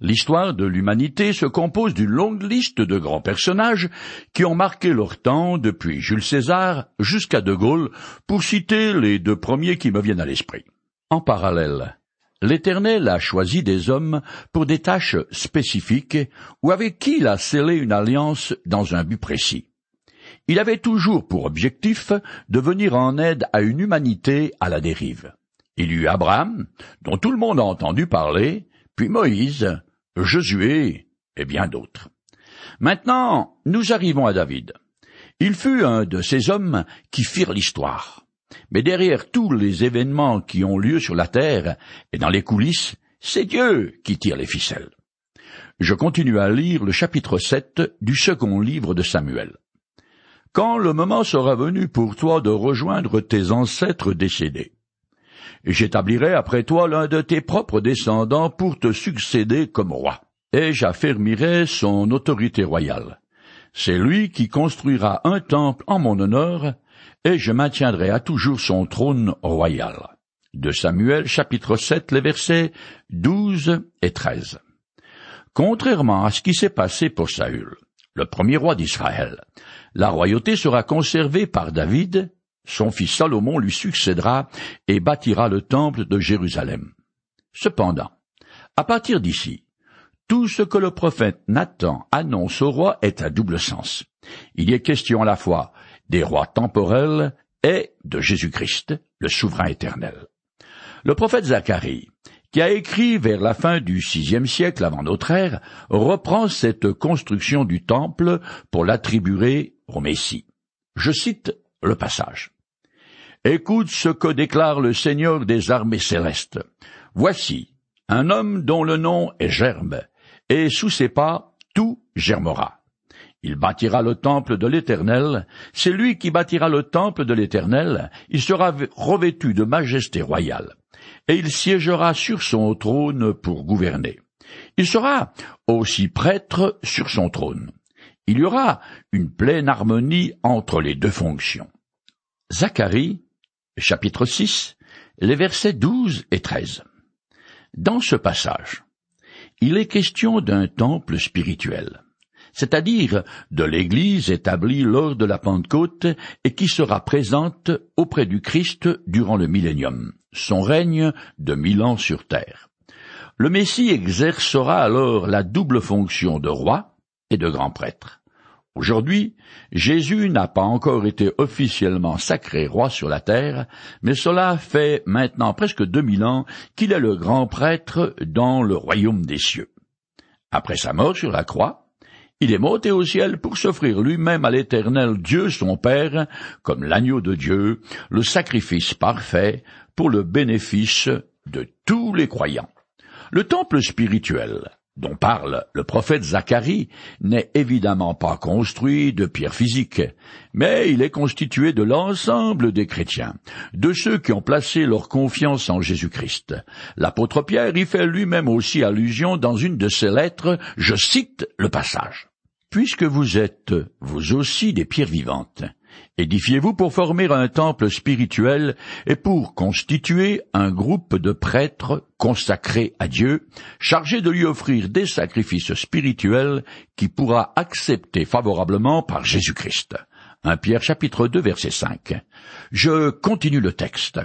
L'histoire de l'humanité se compose d'une longue liste de grands personnages qui ont marqué leur temps depuis Jules César jusqu'à De Gaulle, pour citer les deux premiers qui me viennent à l'esprit. En parallèle, l'Éternel a choisi des hommes pour des tâches spécifiques ou avec qui il a scellé une alliance dans un but précis. Il avait toujours pour objectif de venir en aide à une humanité à la dérive. Il y eut Abraham, dont tout le monde a entendu parler, puis Moïse, Josué et bien d'autres. Maintenant, nous arrivons à David. Il fut un de ces hommes qui firent l'histoire. Mais derrière tous les événements qui ont lieu sur la terre et dans les coulisses, c'est Dieu qui tire les ficelles. Je continue à lire le chapitre 7 du second livre de Samuel. Quand le moment sera venu pour toi de rejoindre tes ancêtres décédés, j'établirai après toi l'un de tes propres descendants pour te succéder comme roi, et j'affermirai son autorité royale. C'est lui qui construira un temple en mon honneur, et je maintiendrai à toujours son trône royal. De Samuel chapitre 7 les versets 12 et 13. Contrairement à ce qui s'est passé pour Saül, le premier roi d'Israël, la royauté sera conservée par David, son fils Salomon lui succédera et bâtira le temple de Jérusalem. Cependant, à partir d'ici, tout ce que le prophète Nathan annonce au roi est à double sens. Il y est question à la fois des rois temporels et de Jésus-Christ, le souverain éternel. Le prophète Zacharie, qui a écrit vers la fin du sixième siècle avant notre ère, reprend cette construction du temple pour l'attribuer au Messie. Je cite le passage. Écoute ce que déclare le Seigneur des armées célestes. Voici un homme dont le nom est Germe, et sous ses pas tout germera. Il bâtira le temple de l'Éternel, c'est lui qui bâtira le temple de l'Éternel, il sera revêtu de majesté royale, et il siégera sur son trône pour gouverner. Il sera aussi prêtre sur son trône. Il y aura une pleine harmonie entre les deux fonctions. Zacharie chapitre 6, les versets 12 et 13. Dans ce passage, il est question d'un temple spirituel, c'est-à-dire de l'Église établie lors de la Pentecôte et qui sera présente auprès du Christ durant le millénium, son règne de mille ans sur terre. Le Messie exercera alors la double fonction de roi et de grand prêtre. Aujourd'hui, Jésus n'a pas encore été officiellement sacré roi sur la terre, mais cela fait maintenant presque deux mille ans qu'il est le grand prêtre dans le royaume des cieux. Après sa mort sur la croix, il est monté au ciel pour s'offrir lui-même à l'éternel Dieu son Père, comme l'agneau de Dieu, le sacrifice parfait pour le bénéfice de tous les croyants. Le temple spirituel, dont parle le prophète Zacharie n'est évidemment pas construit de pierres physiques, mais il est constitué de l'ensemble des chrétiens, de ceux qui ont placé leur confiance en Jésus-Christ. L'apôtre Pierre y fait lui-même aussi allusion dans une de ses lettres, je cite le passage. Puisque vous êtes, vous aussi, des pierres vivantes, Édifiez-vous pour former un temple spirituel et pour constituer un groupe de prêtres consacrés à Dieu, chargés de lui offrir des sacrifices spirituels qui pourra accepter favorablement par Jésus-Christ. 1 Pierre chapitre 2 verset 5. Je continue le texte.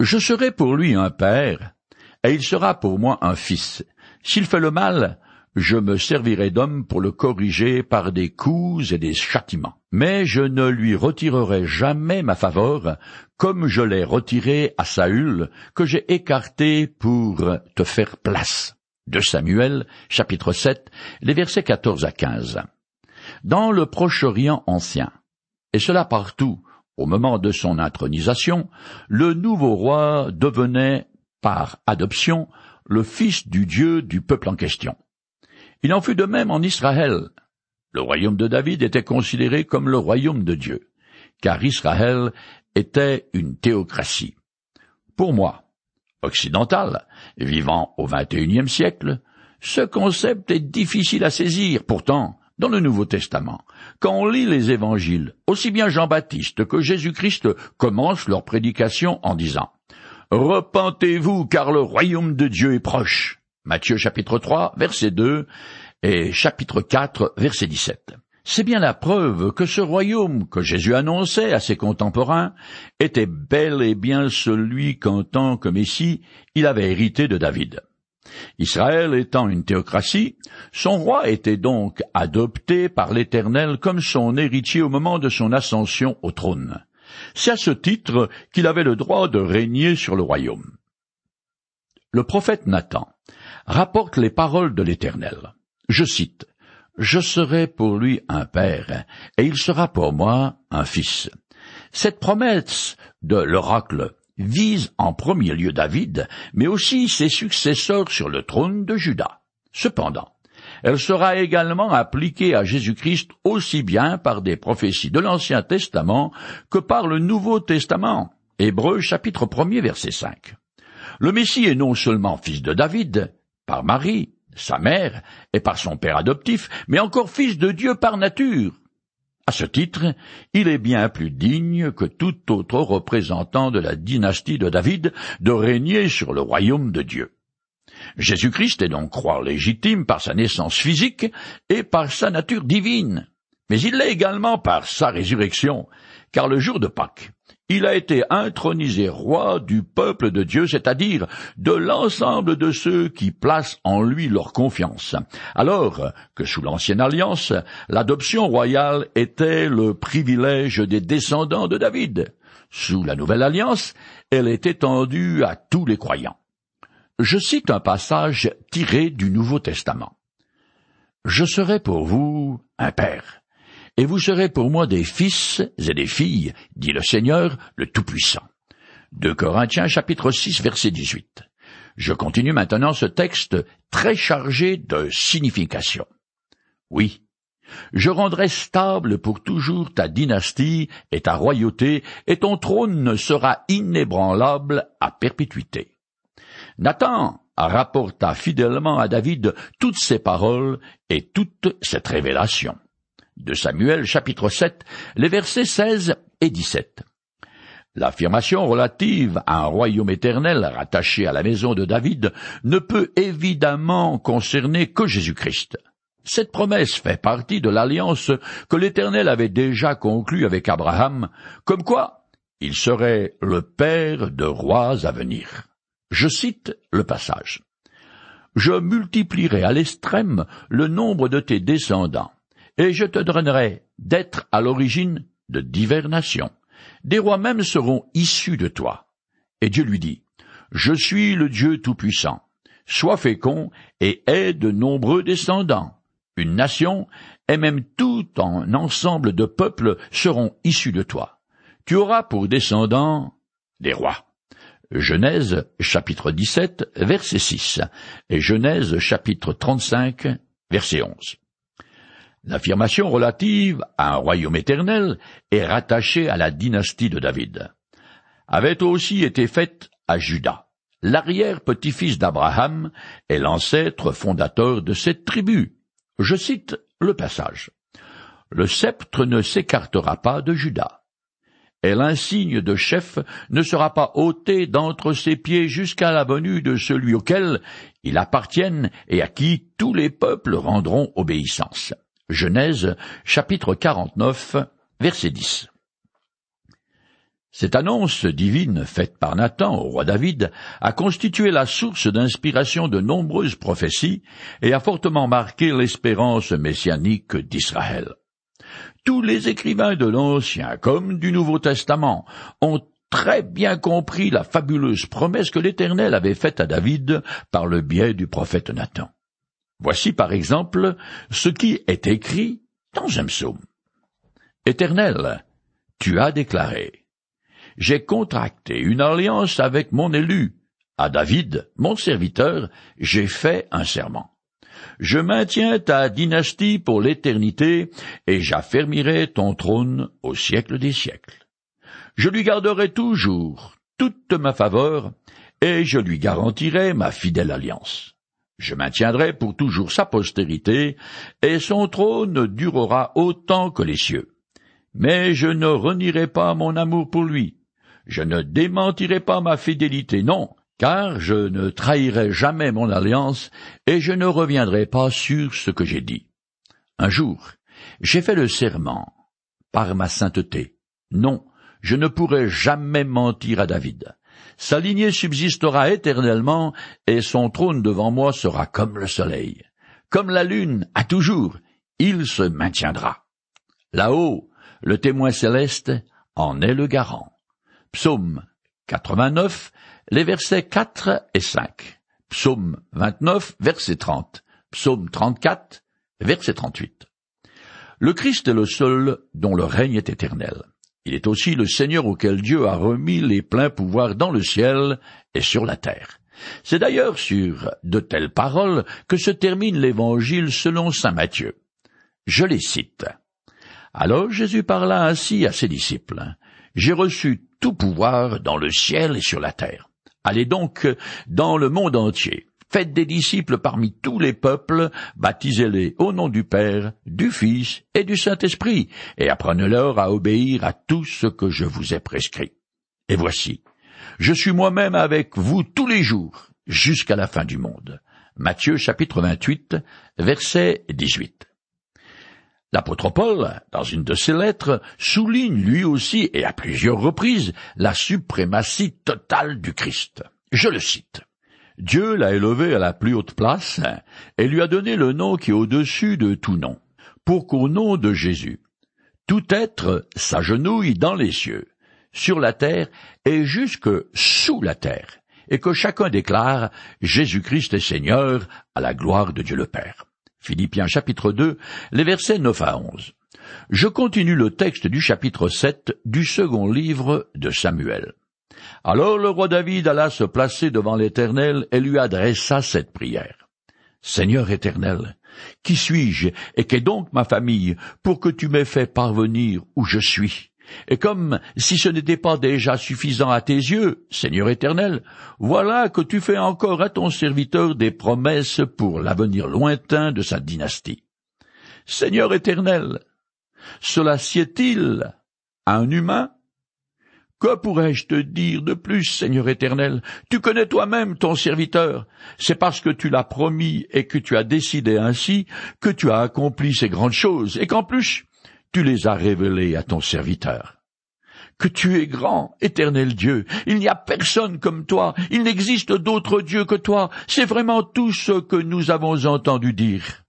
Je serai pour lui un père, et il sera pour moi un fils. S'il fait le mal, je me servirai d'homme pour le corriger par des coups et des châtiments. Mais je ne lui retirerai jamais ma faveur, comme je l'ai retiré à Saül, que j'ai écarté pour te faire place. De Samuel, chapitre 7, les versets 14 à 15. Dans le Proche-Orient ancien, et cela partout, au moment de son intronisation, le nouveau roi devenait, par adoption, le fils du Dieu du peuple en question. Il en fut de même en Israël. Le royaume de David était considéré comme le royaume de Dieu, car Israël était une théocratie. Pour moi, occidental, vivant au XXIe siècle, ce concept est difficile à saisir. Pourtant, dans le Nouveau Testament, quand on lit les évangiles, aussi bien Jean-Baptiste que Jésus-Christ commencent leur prédication en disant Repentez-vous car le royaume de Dieu est proche. Matthieu chapitre 3, verset 2 et chapitre 4, verset 17. C'est bien la preuve que ce royaume que Jésus annonçait à ses contemporains était bel et bien celui qu'en tant que Messie il avait hérité de David. Israël étant une théocratie, son roi était donc adopté par l'Éternel comme son héritier au moment de son ascension au trône. C'est à ce titre qu'il avait le droit de régner sur le royaume. Le prophète Nathan rapporte les paroles de l'Éternel. Je cite je serai pour lui un père, et il sera pour moi un fils. Cette promesse de l'oracle vise en premier lieu David, mais aussi ses successeurs sur le trône de Juda. Cependant, elle sera également appliquée à Jésus-Christ aussi bien par des prophéties de l'Ancien Testament que par le Nouveau Testament. Hébreux chapitre 1 verset 5. Le Messie est non seulement fils de David, par Marie, sa mère, et par son père adoptif, mais encore fils de Dieu par nature. À ce titre, il est bien plus digne que tout autre représentant de la dynastie de David de régner sur le royaume de Dieu. Jésus-Christ est donc roi légitime par sa naissance physique et par sa nature divine, mais il l'est également par sa résurrection, car le jour de Pâques, il a été intronisé roi du peuple de Dieu, c'est-à-dire de l'ensemble de ceux qui placent en lui leur confiance, alors que sous l'ancienne alliance, l'adoption royale était le privilège des descendants de David. Sous la nouvelle alliance, elle est étendue à tous les croyants. Je cite un passage tiré du Nouveau Testament. Je serai pour vous un père, et vous serez pour moi des fils et des filles, dit le Seigneur, le Tout-Puissant. De Corinthiens chapitre 6 verset 18. Je continue maintenant ce texte très chargé de signification. Oui, je rendrai stable pour toujours ta dynastie et ta royauté, et ton trône sera inébranlable à perpétuité. Nathan rapporta fidèlement à David toutes ces paroles et toute cette révélation de Samuel chapitre 7, les versets 16 et 17. L'affirmation relative à un royaume éternel rattaché à la maison de David ne peut évidemment concerner que Jésus-Christ. Cette promesse fait partie de l'alliance que l'Éternel avait déjà conclue avec Abraham, comme quoi il serait le père de rois à venir. Je cite le passage. Je multiplierai à l'extrême le nombre de tes descendants, et je te donnerai d'être à l'origine de diverses nations. Des rois même seront issus de toi. Et Dieu lui dit, Je suis le Dieu Tout-Puissant. Sois fécond et aie de nombreux descendants. Une nation et même tout un ensemble de peuples seront issus de toi. Tu auras pour descendants des rois. Genèse chapitre 17 verset 6 et Genèse chapitre 35 verset 11. L'affirmation relative à un royaume éternel est rattachée à la dynastie de David. Avait aussi été faite à Judas, l'arrière-petit-fils d'Abraham et l'ancêtre fondateur de cette tribu. Je cite le passage. Le sceptre ne s'écartera pas de Judas, et l'insigne de chef ne sera pas ôté d'entre ses pieds jusqu'à la venue de celui auquel il appartienne et à qui tous les peuples rendront obéissance. Genèse chapitre 49 verset 10. Cette annonce divine faite par Nathan au roi David a constitué la source d'inspiration de nombreuses prophéties et a fortement marqué l'espérance messianique d'Israël. Tous les écrivains de l'Ancien comme du Nouveau Testament ont très bien compris la fabuleuse promesse que l'Éternel avait faite à David par le biais du prophète Nathan. Voici par exemple ce qui est écrit dans un psaume. Éternel, tu as déclaré, j'ai contracté une alliance avec mon élu, à David, mon serviteur, j'ai fait un serment. Je maintiens ta dynastie pour l'éternité, et j'affermirai ton trône au siècle des siècles. Je lui garderai toujours toute ma faveur, et je lui garantirai ma fidèle alliance. Je maintiendrai pour toujours sa postérité, et son trône durera autant que les cieux. Mais je ne renierai pas mon amour pour lui. Je ne démentirai pas ma fidélité, non, car je ne trahirai jamais mon alliance et je ne reviendrai pas sur ce que j'ai dit. Un jour, j'ai fait le serment, par ma sainteté. Non, je ne pourrai jamais mentir à David. Sa lignée subsistera éternellement, et son trône devant moi sera comme le soleil. Comme la lune, à toujours, il se maintiendra. Là-haut, le témoin céleste en est le garant. Psaume 89, les versets 4 et 5. Psaume 29, verset 30. Psaume 34, verset 38. Le Christ est le seul dont le règne est éternel. Il est aussi le Seigneur auquel Dieu a remis les pleins pouvoirs dans le ciel et sur la terre. C'est d'ailleurs sur de telles paroles que se termine l'Évangile selon saint Matthieu. Je les cite. Alors Jésus parla ainsi à ses disciples. J'ai reçu tout pouvoir dans le ciel et sur la terre. Allez donc dans le monde entier. Faites des disciples parmi tous les peuples, baptisez-les au nom du Père, du Fils et du Saint-Esprit, et apprenez-leur à obéir à tout ce que je vous ai prescrit. Et voici, je suis moi-même avec vous tous les jours, jusqu'à la fin du monde. Matthieu chapitre 28, verset 18. L'apôtre Paul, dans une de ses lettres, souligne lui aussi et à plusieurs reprises la suprématie totale du Christ. Je le cite. Dieu l'a élevé à la plus haute place et lui a donné le nom qui est au-dessus de tout nom, pour qu'au nom de Jésus, tout être s'agenouille dans les cieux, sur la terre et jusque sous la terre, et que chacun déclare Jésus-Christ est Seigneur à la gloire de Dieu le Père. Philippiens chapitre 2, les versets 9 à 11. Je continue le texte du chapitre 7 du second livre de Samuel. Alors le roi David alla se placer devant l'Éternel et lui adressa cette prière. Seigneur éternel, qui suis-je et qu'est donc ma famille pour que tu m'aies fait parvenir où je suis? Et comme si ce n'était pas déjà suffisant à tes yeux, Seigneur éternel, voilà que tu fais encore à ton serviteur des promesses pour l'avenir lointain de sa dynastie. Seigneur éternel, cela sied-il à un humain que pourrais-je te dire de plus, Seigneur éternel? Tu connais toi-même ton serviteur. C'est parce que tu l'as promis et que tu as décidé ainsi que tu as accompli ces grandes choses, et qu'en plus tu les as révélées à ton serviteur. Que tu es grand, éternel Dieu. Il n'y a personne comme toi. Il n'existe d'autre Dieu que toi. C'est vraiment tout ce que nous avons entendu dire.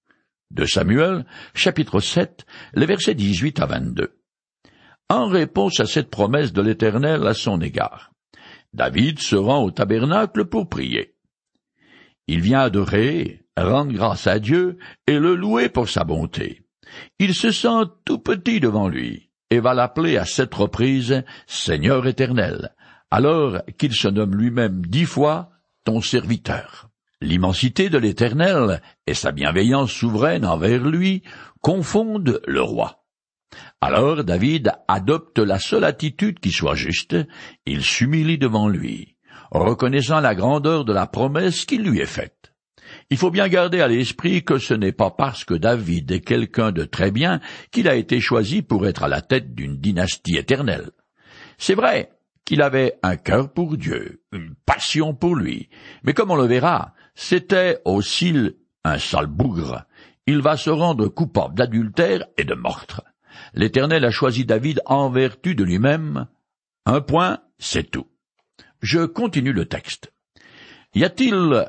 De Samuel, chapitre 7, les versets 18 à 22 en réponse à cette promesse de l'Éternel à son égard. David se rend au tabernacle pour prier. Il vient adorer, rendre grâce à Dieu et le louer pour sa bonté. Il se sent tout petit devant lui et va l'appeler à cette reprise Seigneur éternel, alors qu'il se nomme lui-même dix fois ton serviteur. L'immensité de l'Éternel et sa bienveillance souveraine envers lui confondent le roi. Alors David adopte la seule attitude qui soit juste, il s'humilie devant lui, reconnaissant la grandeur de la promesse qui lui est faite. Il faut bien garder à l'esprit que ce n'est pas parce que David est quelqu'un de très bien qu'il a été choisi pour être à la tête d'une dynastie éternelle. C'est vrai qu'il avait un cœur pour Dieu, une passion pour lui, mais comme on le verra, c'était aussi un sale bougre. Il va se rendre coupable d'adultère et de meurtre. L'Éternel a choisi David en vertu de lui-même. Un point, c'est tout. Je continue le texte. Y a-t-il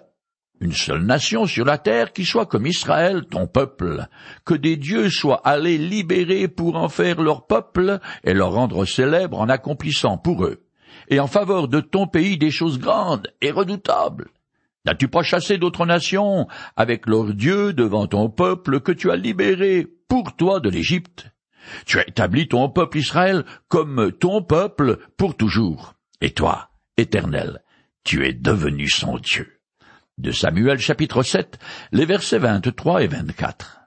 une seule nation sur la terre qui soit comme Israël, ton peuple, que des dieux soient allés libérer pour en faire leur peuple et leur rendre célèbre en accomplissant pour eux, et en faveur de ton pays des choses grandes et redoutables. N'as-tu pas chassé d'autres nations avec leurs dieux devant ton peuple que tu as libéré pour toi de l'Égypte? Tu as établi ton peuple Israël comme ton peuple pour toujours. Et toi, Éternel, tu es devenu son Dieu. De Samuel chapitre 7, les versets 23 et 24.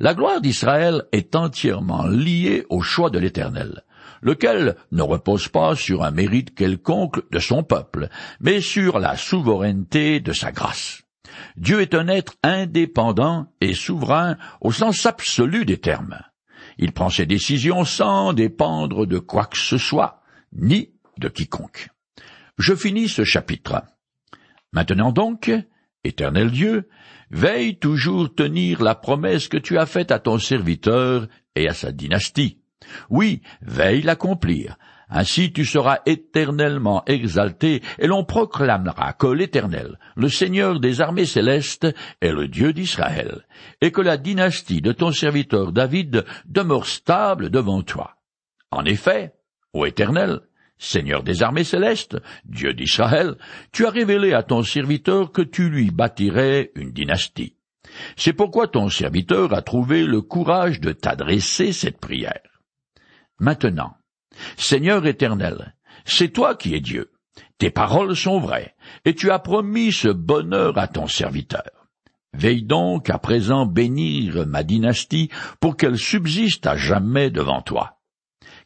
La gloire d'Israël est entièrement liée au choix de l'Éternel, lequel ne repose pas sur un mérite quelconque de son peuple, mais sur la souveraineté de sa grâce. Dieu est un être indépendant et souverain au sens absolu des termes. Il prend ses décisions sans dépendre de quoi que ce soit, ni de quiconque. Je finis ce chapitre. Maintenant donc, Éternel Dieu, veille toujours tenir la promesse que tu as faite à ton serviteur et à sa dynastie. Oui, veille l'accomplir. Ainsi tu seras éternellement exalté, et l'on proclamera que l'Éternel, le Seigneur des armées célestes, est le Dieu d'Israël, et que la dynastie de ton serviteur David demeure stable devant toi. En effet, ô Éternel, Seigneur des armées célestes, Dieu d'Israël, tu as révélé à ton serviteur que tu lui bâtirais une dynastie. C'est pourquoi ton serviteur a trouvé le courage de t'adresser cette prière. Maintenant, Seigneur éternel, c'est toi qui es Dieu. Tes paroles sont vraies, et tu as promis ce bonheur à ton serviteur. Veille donc à présent bénir ma dynastie pour qu'elle subsiste à jamais devant toi.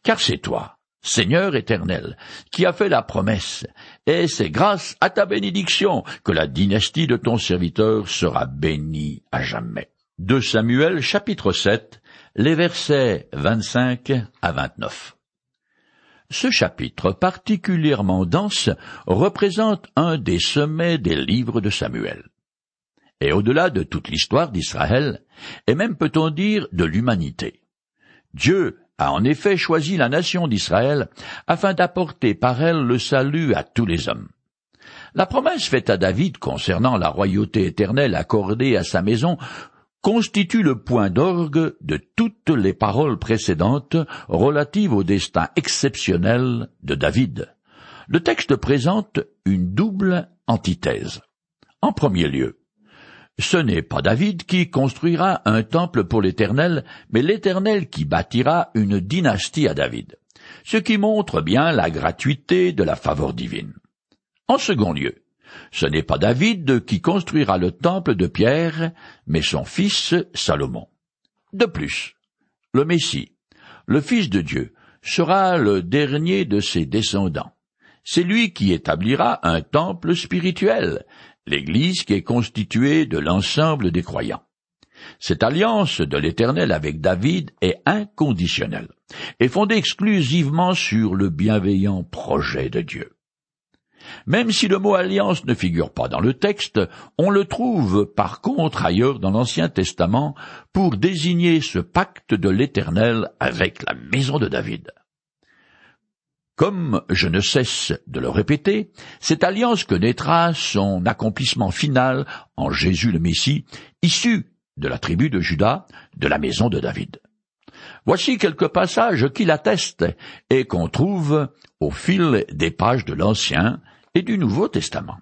Car c'est toi, Seigneur éternel, qui a fait la promesse, et c'est grâce à ta bénédiction que la dynastie de ton serviteur sera bénie à jamais. De Samuel chapitre 7, les versets 25 à 29. Ce chapitre particulièrement dense représente un des sommets des livres de Samuel. Et au-delà de toute l'histoire d'Israël, et même peut-on dire de l'humanité. Dieu a en effet choisi la nation d'Israël afin d'apporter par elle le salut à tous les hommes. La promesse faite à David concernant la royauté éternelle accordée à sa maison constitue le point d'orgue de toutes les paroles précédentes relatives au destin exceptionnel de David. Le texte présente une double antithèse. En premier lieu, ce n'est pas David qui construira un temple pour l'Éternel, mais l'Éternel qui bâtira une dynastie à David, ce qui montre bien la gratuité de la faveur divine. En second lieu, ce n'est pas David qui construira le temple de Pierre, mais son fils Salomon. De plus, le Messie, le Fils de Dieu, sera le dernier de ses descendants. C'est lui qui établira un temple spirituel, l'Église qui est constituée de l'ensemble des croyants. Cette alliance de l'Éternel avec David est inconditionnelle et fondée exclusivement sur le bienveillant projet de Dieu. Même si le mot alliance ne figure pas dans le texte, on le trouve par contre ailleurs dans l'Ancien Testament pour désigner ce pacte de l'Éternel avec la maison de David. Comme je ne cesse de le répéter, cette alliance connaîtra son accomplissement final en Jésus le Messie, issu de la tribu de Judas, de la maison de David. Voici quelques passages qui l'attestent et qu'on trouve au fil des pages de l'Ancien et du Nouveau Testament.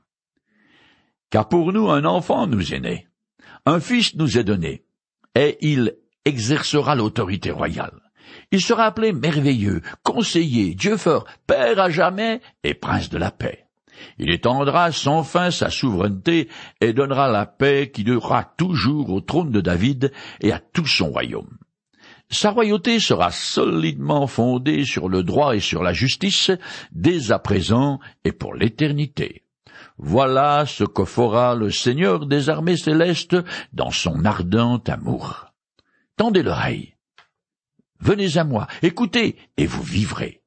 Car pour nous un enfant nous est né, un fils nous est donné, et il exercera l'autorité royale. Il sera appelé merveilleux, conseiller, Dieu fort, Père à jamais et prince de la paix. Il étendra sans fin sa souveraineté et donnera la paix qui durera toujours au trône de David et à tout son royaume. Sa royauté sera solidement fondée sur le droit et sur la justice dès à présent et pour l'éternité. Voilà ce que fera le Seigneur des armées célestes dans son ardent amour. Tendez l'oreille. Venez à moi, écoutez, et vous vivrez.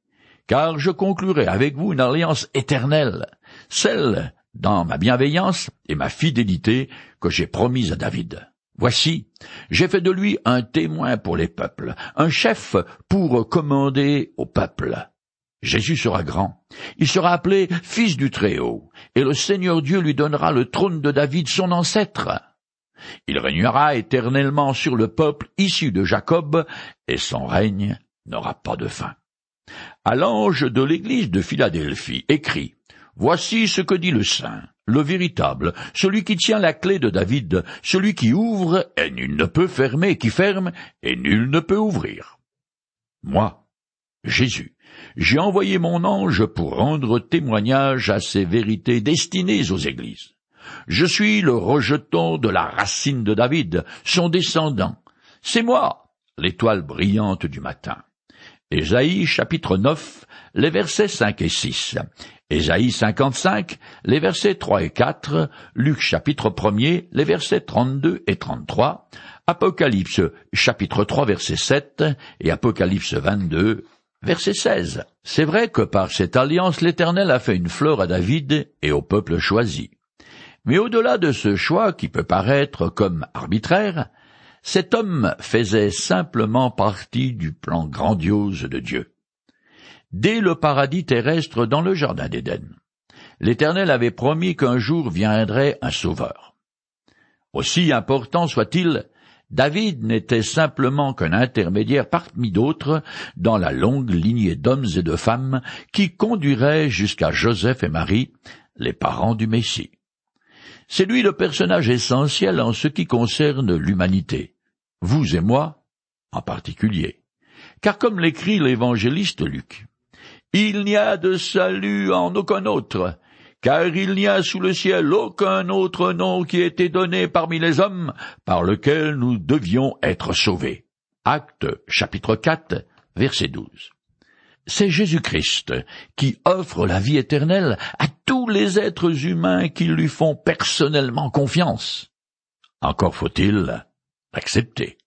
Car je conclurai avec vous une alliance éternelle, celle dans ma bienveillance et ma fidélité que j'ai promise à David. Voici, j'ai fait de lui un témoin pour les peuples, un chef pour commander au peuple. Jésus sera grand, il sera appelé Fils du Très-Haut, et le Seigneur Dieu lui donnera le trône de David son ancêtre. Il régnera éternellement sur le peuple issu de Jacob, et son règne n'aura pas de fin. À l'ange de l'église de Philadelphie, écrit, Voici ce que dit le Saint, le véritable, celui qui tient la clé de David, celui qui ouvre et nul ne peut fermer, qui ferme et nul ne peut ouvrir. Moi, Jésus, j'ai envoyé mon ange pour rendre témoignage à ces vérités destinées aux églises. Je suis le rejeton de la racine de David, son descendant. C'est moi, l'étoile brillante du matin. Ésaïe chapitre 9, les versets 5 et 6. Ésaïe 55, les versets 3 et 4, Luc chapitre 1 les versets 32 et 33, Apocalypse chapitre 3 verset 7 et Apocalypse 22 verset 16. C'est vrai que par cette alliance l'Éternel a fait une fleur à David et au peuple choisi. Mais au-delà de ce choix qui peut paraître comme arbitraire, cet homme faisait simplement partie du plan grandiose de Dieu. Dès le paradis terrestre dans le jardin d'Éden, l'Éternel avait promis qu'un jour viendrait un sauveur. Aussi important soit-il, David n'était simplement qu'un intermédiaire parmi d'autres dans la longue lignée d'hommes et de femmes qui conduirait jusqu'à Joseph et Marie, les parents du Messie. C'est lui le personnage essentiel en ce qui concerne l'humanité, vous et moi en particulier. Car comme l'écrit l'évangéliste Luc, il n'y a de salut en aucun autre, car il n'y a sous le ciel aucun autre nom qui ait été donné parmi les hommes par lequel nous devions être sauvés. Acte chapitre 4 verset 12. C'est Jésus-Christ qui offre la vie éternelle à tous les êtres humains qui lui font personnellement confiance. Encore faut-il l'accepter.